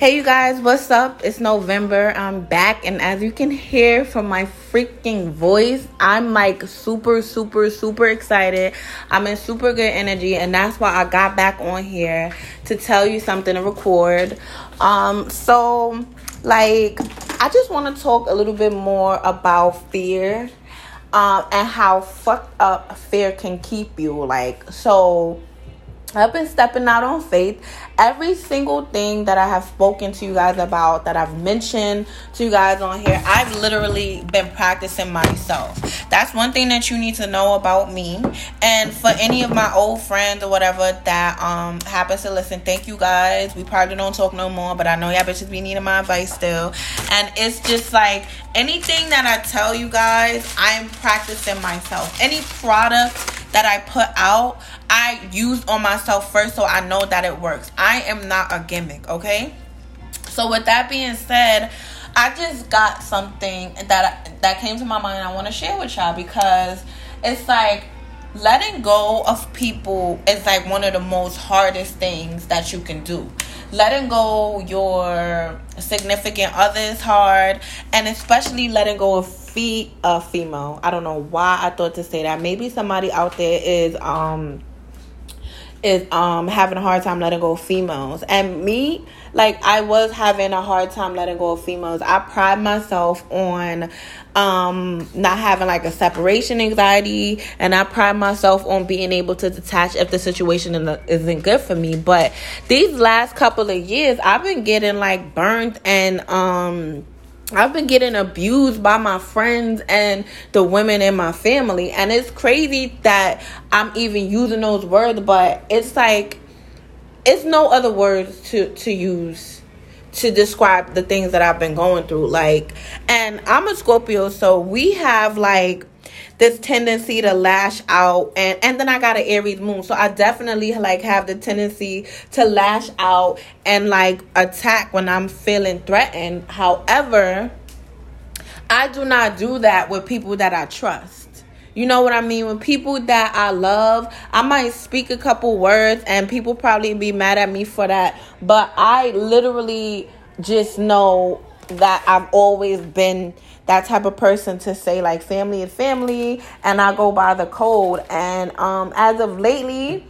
Hey, you guys, what's up? It's November. I'm back, and as you can hear from my freaking voice, I'm like super, super, super excited. I'm in super good energy, and that's why I got back on here to tell you something to record. Um, so, like, I just want to talk a little bit more about fear um, and how fucked up fear can keep you. Like, so I've been stepping out on faith. Every single thing that I have spoken to you guys about, that I've mentioned to you guys on here, I've literally been practicing myself. That's one thing that you need to know about me. And for any of my old friends or whatever that um happens to listen, thank you guys. We probably don't talk no more, but I know y'all bitches be needing my advice still. And it's just like anything that I tell you guys, I'm practicing myself. Any product that I put out, I use on myself first so I know that it works. I am not a gimmick, okay? So with that being said, I just got something that that came to my mind I want to share with y'all because it's like letting go of people is like one of the most hardest things that you can do. Letting go your significant other is hard, and especially letting go of fe- a female. I don't know why I thought to say that. Maybe somebody out there is um is um having a hard time letting go of females. And me, like I was having a hard time letting go of females. I pride myself on um not having like a separation anxiety and I pride myself on being able to detach if the situation isn't good for me. But these last couple of years I've been getting like burned and um I've been getting abused by my friends and the women in my family. And it's crazy that I'm even using those words, but it's like it's no other words to to use to describe the things that I've been going through. Like and I'm a Scorpio, so we have like this tendency to lash out and and then I got an Aries moon. So I definitely like have the tendency to lash out and like attack when I'm feeling threatened. However, I do not do that with people that I trust. You know what I mean? When people that I love, I might speak a couple words and people probably be mad at me for that. But I literally just know that I've always been that type of person to say like family is family and I go by the code and um as of lately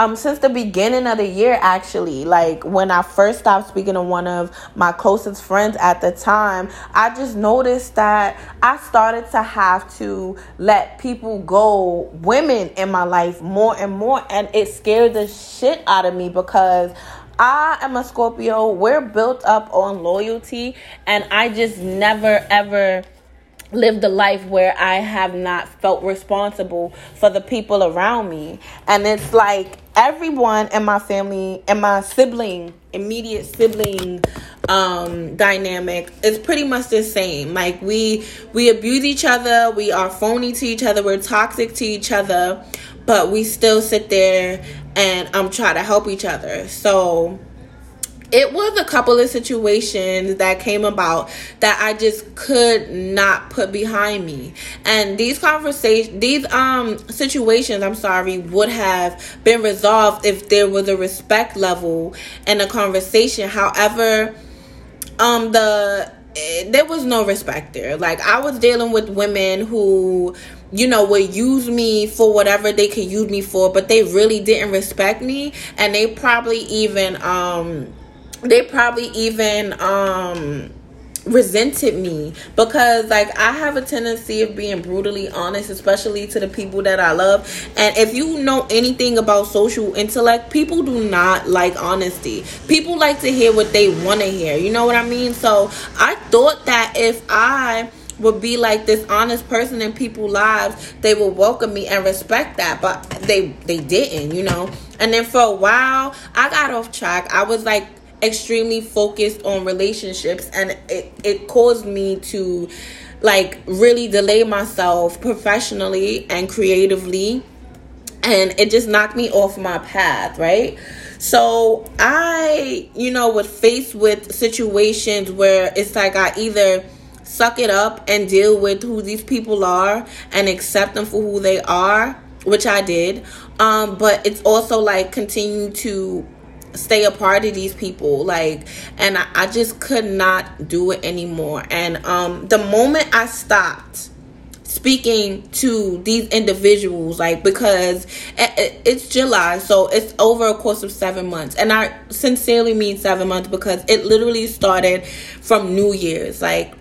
um since the beginning of the year actually like when I first stopped speaking to one of my closest friends at the time I just noticed that I started to have to let people go women in my life more and more and it scared the shit out of me because I am a Scorpio. We're built up on loyalty, and I just never ever lived a life where I have not felt responsible for the people around me. And it's like everyone in my family and my sibling, immediate sibling um dynamic is pretty much the same. Like we we abuse each other, we are phony to each other, we're toxic to each other, but we still sit there and um try to help each other. So it was a couple of situations that came about that I just could not put behind me. And these conversations, these um situations, I'm sorry, would have been resolved if there was a respect level and a conversation. However, um the eh, there was no respect there. Like I was dealing with women who you know, would use me for whatever they could use me for, but they really didn't respect me and they probably even um they probably even um resented me because like I have a tendency of being brutally honest especially to the people that I love. And if you know anything about social intellect people do not like honesty. People like to hear what they want to hear. You know what I mean? So I thought that if I would be like this honest person in people's lives they would welcome me and respect that. But they they didn't you know? And then for a while I got off track. I was like extremely focused on relationships and it, it caused me to like really delay myself professionally and creatively and it just knocked me off my path right? So i you know was faced with situations where it's like i either suck it up and deal with who these people are and accept them for who they are which i did um but it's also like continue to stay a part of these people like and I, I just could not do it anymore. And um the moment i stopped speaking to these individuals like because it's july so it's over a course of seven months. And i sincerely mean seven months because it literally started from new year's. Like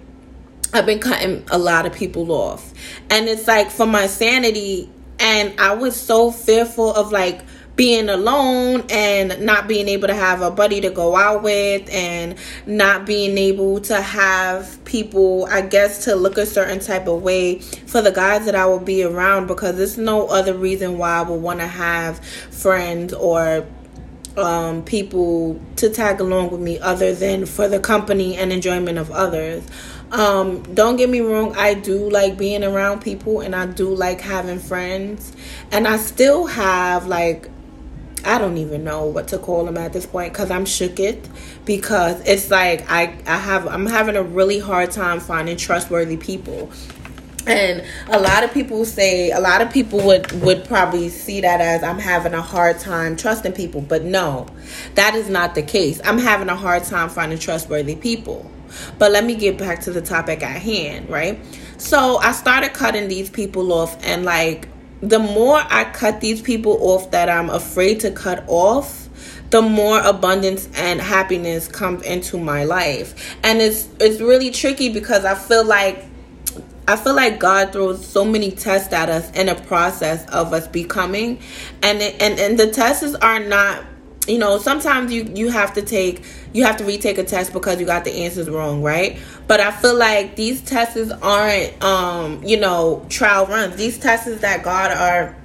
i've been cutting a lot of people off. And it's like for my sanity and i was so fearful of like being alone and not being able to have a buddy to go out with and not being able to have people i guess to look a certain type of way for the guys that i will be around because there's no other reason why i would want to have friends or um, people to tag along with me other than for the company and enjoyment of others um, don't get me wrong, I do like being around people and I do like having friends. And I still have like I don't even know what to call them at this point because I'm shook it because it's like I I have I'm having a really hard time finding trustworthy people. And a lot of people say a lot of people would would probably see that as I'm having a hard time trusting people, but no. That is not the case. I'm having a hard time finding trustworthy people. But let me get back to the topic at hand, right? So, I started cutting these people off and like the more I cut these people off that I'm afraid to cut off, the more abundance and happiness comes into my life. And it's it's really tricky because I feel like I feel like God throws so many tests at us in a process of us becoming and it, and and the tests are not you know sometimes you you have to take you have to retake a test because you got the answers wrong right? But i feel like these tests aren't um you know trial runs. These tests that god are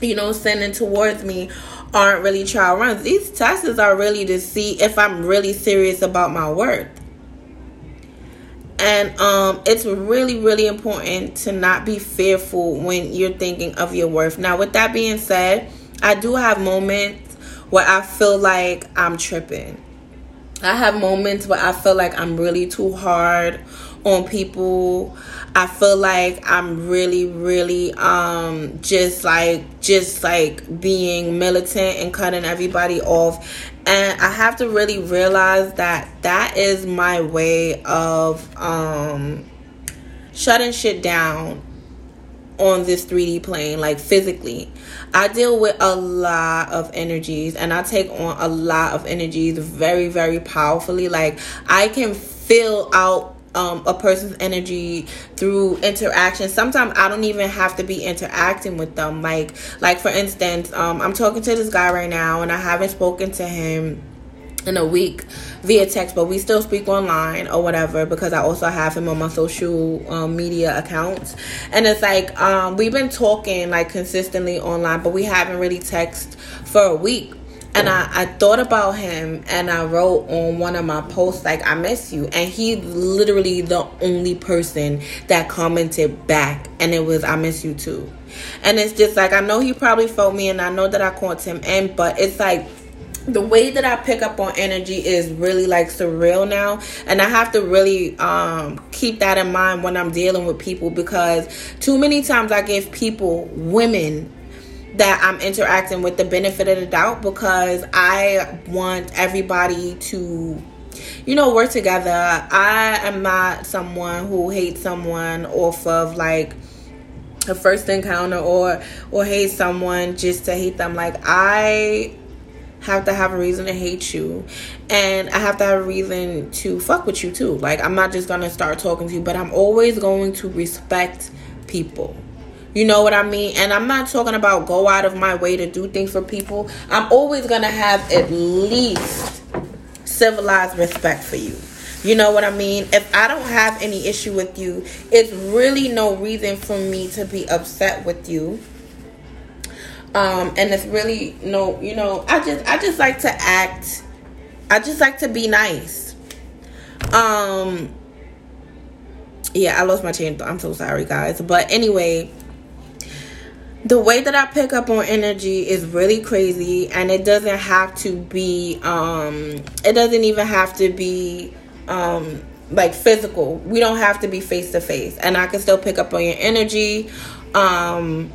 you know sending towards me aren't really trial runs. These tests are really to see if i'm really serious about my worth and um, it's really really important to not be fearful when you're thinking of your worth. Now with that being said i do have moments where I feel like I'm tripping. I have moments where I feel like I'm really too hard on people. I feel like I'm really, really um just like just like being militant and cutting everybody off. And I have to really realize that that is my way of um shutting shit down on this 3D plane, like physically. I deal with a lot of energies and I take on a lot of energies very, very powerfully. Like, I can fill out um, a person's energy through interaction. Sometimes I don't even have to be interacting with them. Like, like for instance, um, I'm talking to this guy right now, and I haven't spoken to him in a week via text, but we still speak online or whatever because I also have him on my social um, media accounts. And it's like um, we've been talking like consistently online, but we haven't really texted for a week. And I, I thought about him and I wrote on one of my posts, like, I miss you. And he literally the only person that commented back. And it was, I miss you too. And it's just like, I know he probably felt me and I know that I caught him in, but it's like, the way that I pick up on energy is really like surreal now and I have to really um, keep that in mind when I'm dealing with people because too many times I give people women that I'm interacting with the benefit of the doubt because I want everybody to you know work together. I am not someone who hates someone off of like a first encounter or or hate someone just to hate them like I have to have a reason to hate you and I have to have a reason to fuck with you too. Like I'm not just gonna start talking to you, but I'm always going to respect people. You know what I mean? And I'm not talking about go out of my way to do things for people. I'm always gonna have at least civilized respect for you. You know what I mean? If I don't have any issue with you, it's really no reason for me to be upset with you um and it's really no you know i just i just like to act. I just like to be nice. Um yeah i lost my chain i'm so sorry guys. But anyway the way that i pick up on energy is really crazy and it doesn't have to be um it doesn't even have to be um like physical. We don't have to be face to face and i can still pick up on your energy. Um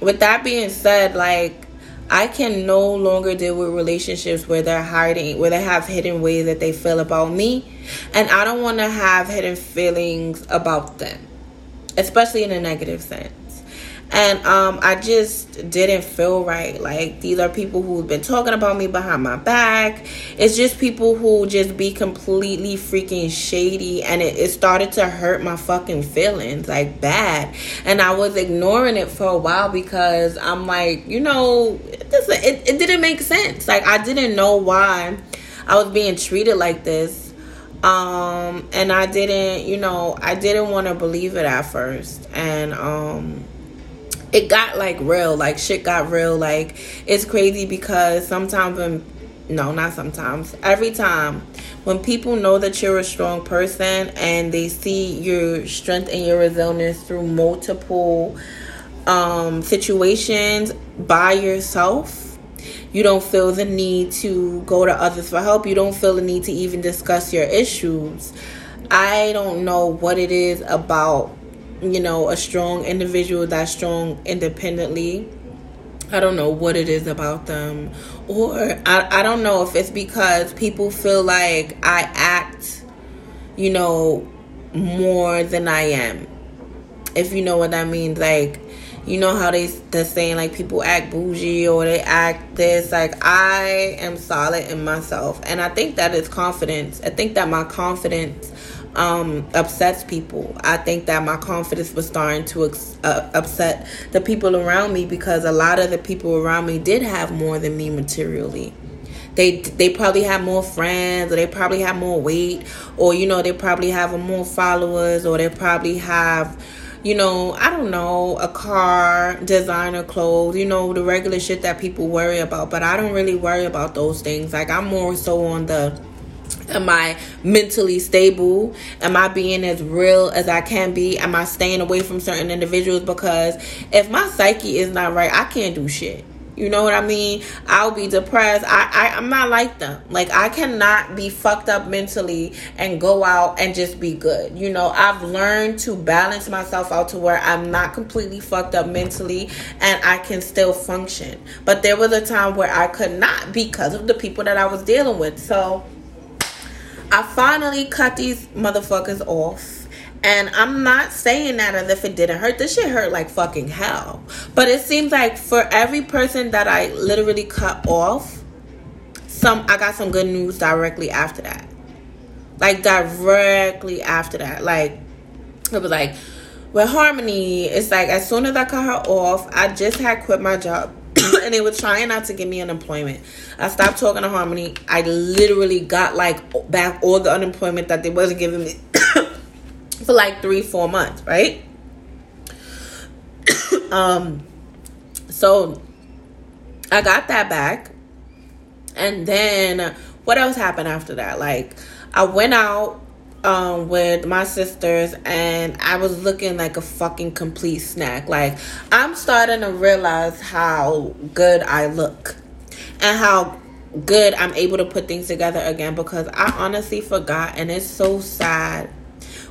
with that being said, like I can no longer deal with relationships where they're hiding, where they have hidden ways that they feel about me. And I don't want to have hidden feelings about them, especially in a negative sense and um, I just didn't feel right. Like these are people who've been talking about me behind my back. It's just people who just be completely freaking shady, and it, it started to hurt my fucking feelings like bad. And I was ignoring it for a while because I'm like, you know, this it, it didn't make sense. Like I didn't know why I was being treated like this um and i didn't you know i didn't want to believe it at first and um it got like real. Like shit got real. Like it's crazy because sometimes when no not sometimes. Every time when people know that you're a strong person and they see your strength and your resilience through multiple um, situations by yourself you don't feel the need to go to others for help. You don't feel the need to even discuss your issues. I don't know what it is about you know, a strong individual that's strong independently. I don't know what it is about them. Or I, I don't know if it's because people feel like I act, you know, more than I am. If you know what I mean. Like, you know how they they're saying like people act bougie or they act this. Like I am solid in myself. And I think that is confidence. I think that my confidence um, upsets people. I think that my confidence was starting to uh, upset the people around me because a lot of the people around me did have more than me materially. They they probably have more friends, or they probably have more weight, or you know they probably have more followers, or they probably have you know, I don't know, a car, designer clothes, you know, the regular shit that people worry about. But I don't really worry about those things. Like, I'm more so on the Am I mentally stable? Am I being as real as I can be? Am I staying away from certain individuals? Because if my psyche is not right, I can't do shit. You know what I mean? I'll be depressed. I, I I'm not like them. Like I cannot be fucked up mentally and go out and just be good. You know, I've learned to balance myself out to where I'm not completely fucked up mentally and I can still function. But there was a time where I could not because of the people that I was dealing with. So I finally cut these motherfuckers off. And I'm not saying that as if it didn't hurt. This shit hurt like fucking hell. But it seems like for every person that I literally cut off, some I got some good news directly after that. Like directly after that. Like it was like with Harmony, it's like as soon as I cut her off, I just had quit my job and they were trying not to give me unemployment. I stopped talking to Harmony. I literally got like back all the unemployment that they wasn't giving me for like three, four months, right? um, so I got that back, and then what else happened after that? Like I went out um, with my sisters and I was looking like a fucking complete snack. Like, I'm starting to realize how good I look and how good I'm able to put things together again because I honestly forgot and it's so sad.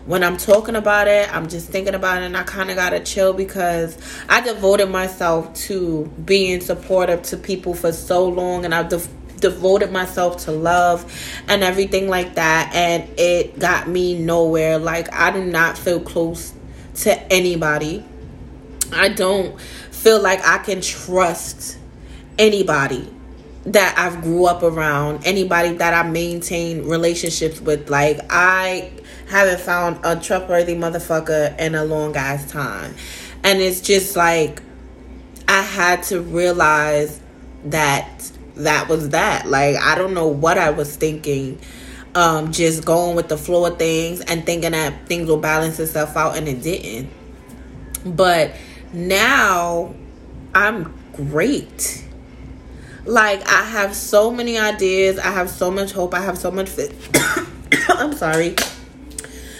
When I'm talking about it, I'm just thinking about it and I kind of got to chill because I devoted myself to being supportive to people for so long and I've devoted myself to love and everything like that and it got me nowhere like i do not feel close to anybody i don't feel like i can trust anybody that I've grew up around, anybody that I maintain relationships with. Like I haven't found a trustworthy motherfucker in a long ass time. And it's just like I had to realize that that was that. Like I don't know what I was thinking. Um, just going with the flow of things and thinking that things will balance itself out and it didn't. But now I'm great. Like I have so many ideas, I have so much hope, I have so much faith. I'm sorry.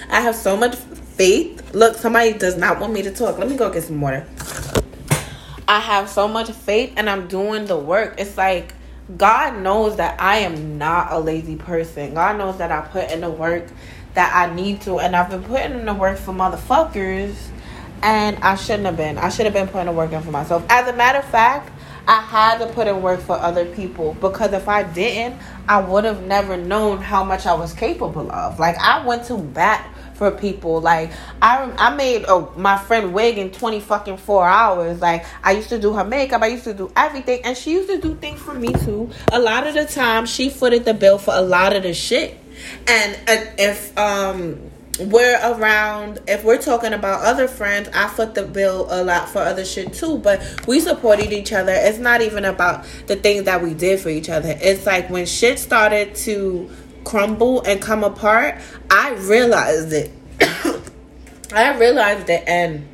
I have so much faith. Look, somebody does not want me to talk. Let me go get some water. I have so much faith and I'm doing the work. It's like God knows that I am not a lazy person. God knows that I put in the work that I need to, and I've been putting in the work for motherfuckers, and I shouldn't have been. I should have been putting the work in for myself. As a matter of fact, I had to put in work for other people because if I didn't, I would have never known how much I was capable of. Like I went to bat for people. Like I I made a, my friend wig in 20 fucking 4 hours. Like I used to do her makeup, I used to do everything and she used to do things for me too. A lot of the time she footed the bill for a lot of the shit. And uh, if um we're around if we're talking about other friends i foot the bill a lot for other shit too but we supported each other it's not even about the things that we did for each other it's like when shit started to crumble and come apart i realized it i realized it and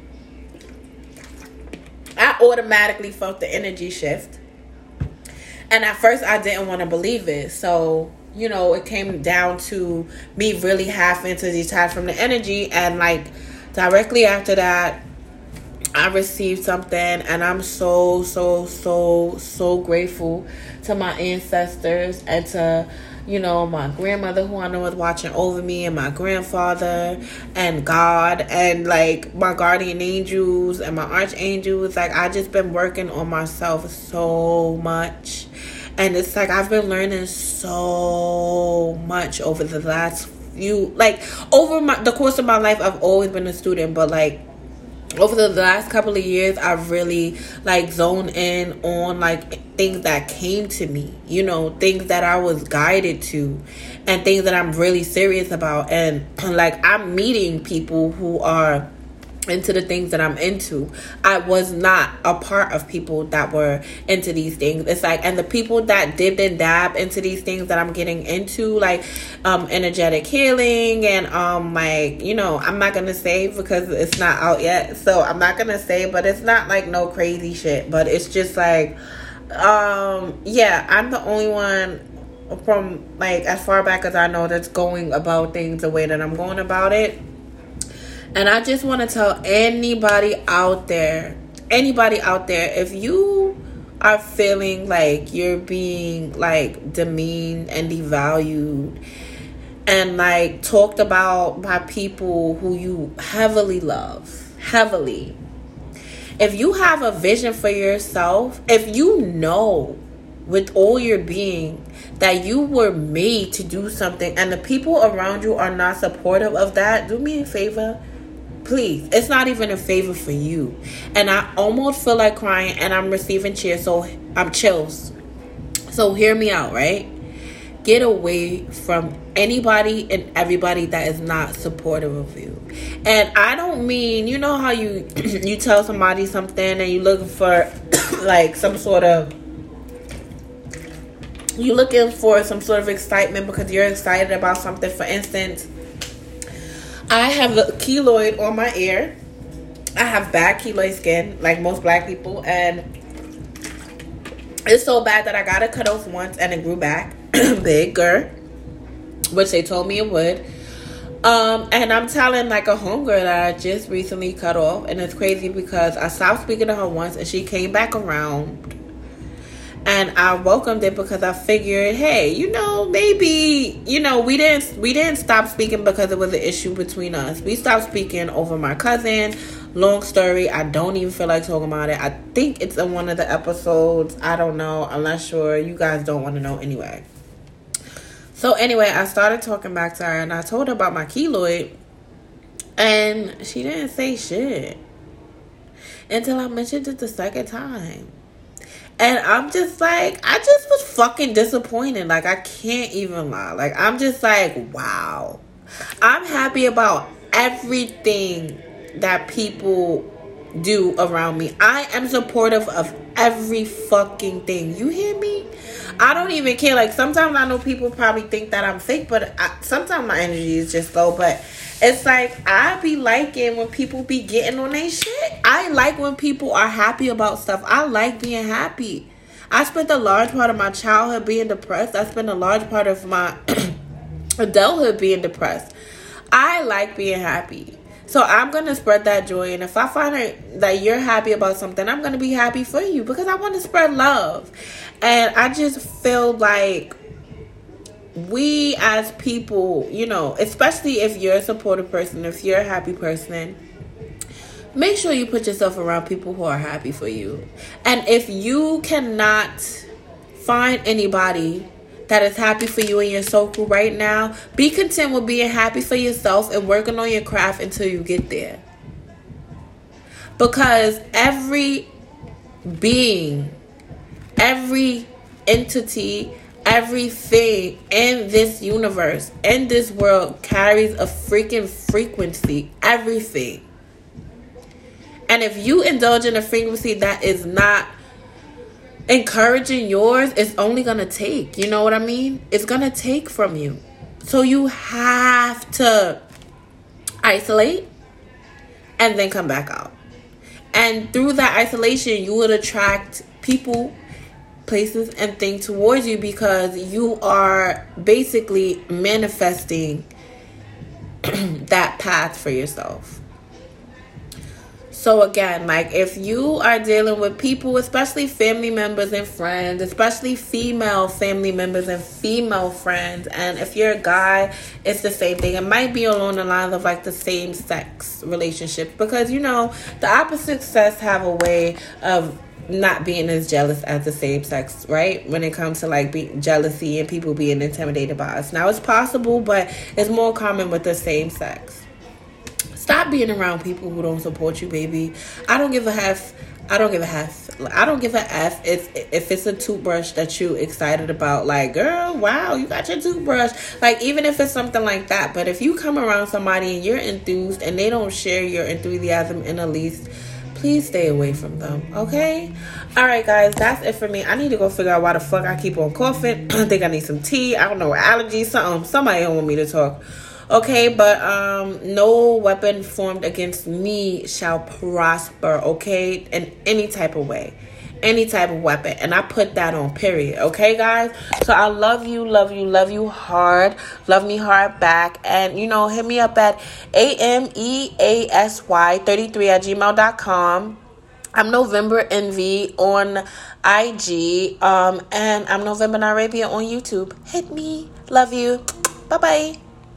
i automatically felt the energy shift and at first i didn't want to believe it so you know, it came down to me really having to detach from the energy. And like directly after that, I received something, and I'm so, so, so, so grateful to my ancestors and to, you know, my grandmother who I know is watching over me, and my grandfather, and God, and like my guardian angels and my archangels. Like, I just been working on myself so much and it's like I've been learning so much over the last few like over my the course of my life I've always been a student but like over the last couple of years I've really like zoned in on like things that came to me you know things that I was guided to and things that I'm really serious about. And like I'm meeting people who are into the things that I'm into. I was not a part of people that were into these things. It's like and the people that did and dab into these things that I'm getting into, like um energetic healing and um like, you know, I'm not gonna say because it's not out yet. So I'm not gonna say, but it's not like no crazy shit. But it's just like um yeah, I'm the only one from like as far back as I know that's going about things the way that I'm going about it and I just want to tell anybody out there, anybody out there, if you are feeling like you're being like demeaned and devalued and like talked about by people who you heavily love, heavily. If you have a vision for yourself, if you know with all your being that you were made to do something and the people around you are not supportive of that, do me a favor please it's not even a favor for you. And i almost feel like crying and i'm receiving cheers so i'm chills. So hear me out right? Get away from anybody and everybody that is not supportive of you. And i don't mean you know how you you tell somebody something and you looking for like some sort of you looking for some sort of excitement because you're excited about something. For instance I have a keloid on my ear. I have bad keloid skin, like most black people, and it's so bad that I got it cut off once and it grew back bigger, which they told me it would. Um, and I'm telling like a homegirl that I just recently cut off, and it's crazy because I stopped speaking to her once and she came back around and I welcomed it because I figured, hey, you know, maybe you know we didn't we didn't stop speaking because it was an issue between us. We stopped speaking over my cousin. Long story. I don't even feel like talking about it. I think it's in one of the episodes. I don't know. I'm not sure. You guys don't want to know anyway. So anyway, I started talking back to her and I told her about my keloid, and she didn't say shit until I mentioned it the second time. And I'm just like, I just was fucking disappointed. Like, I can't even lie. Like, I'm just like, wow. I'm happy about everything that people do around me. I am supportive of every fucking thing. You hear me? I don't even care. Like sometimes I know people probably think that I'm fake, but I, sometimes my energy is just low. But it's like I be liking when people be getting on their shit. I like when people are happy about stuff. I like being happy. I spent a large part of my childhood being depressed. I spent a large part of my adulthood being depressed. I like being happy. So I'm gonna spread that joy, and if I find that you're happy about something, I'm gonna be happy for you because I want to spread love. And I just feel like we as people, you know, especially if you're a supportive person, if you're a happy person, make sure you put yourself around people who are happy for you. And if you cannot find anybody that is happy for you in your circle right now, be content with being happy for yourself and working on your craft until you get there. Because every being, every entity, everything in this universe, in this world, carries a freaking frequency. Everything. And if you indulge in a frequency that is not encouraging yours, it's only going to take. You know what I mean? It's going to take from you. So you have to isolate and then come back out. And through that isolation, you would attract people, places, and things towards you because you are basically manifesting that path for yourself. So again, like if you are dealing with people, especially family members and friends, especially female family members and female friends, and if you're a guy, it's the same thing. It might be along the lines of like the same sex relationship because you know the opposite sex have a way of not being as jealous as the same sex, right? When it comes to like be- jealousy and people being intimidated by us. Now it's possible, but it's more common with the same sex. Stop being around people who don't support you, baby. I don't give a half. I don't give a half. I don't give a f if if it's a toothbrush that you excited about. Like, girl, wow, you got your toothbrush. Like, even if it's something like that. But if you come around somebody and you're enthused and they don't share your enthusiasm in the least, please stay away from them. Okay. All right, guys, that's it for me. I need to go figure out why the fuck I keep on coughing. I think I need some tea. I don't know allergies. Something. Somebody don't want me to talk. Okay, but um no weapon formed against me shall prosper, okay? In any type of way. Any type of weapon. And I put that on period. Okay, guys? So I love you, love you, love you hard. Love me hard back. And you know, hit me up at A-M-E-A-S-Y 33 at gmail.com. I'm November Envy on IG. Um, and I'm November Arabia on YouTube. Hit me. Love you. Bye bye.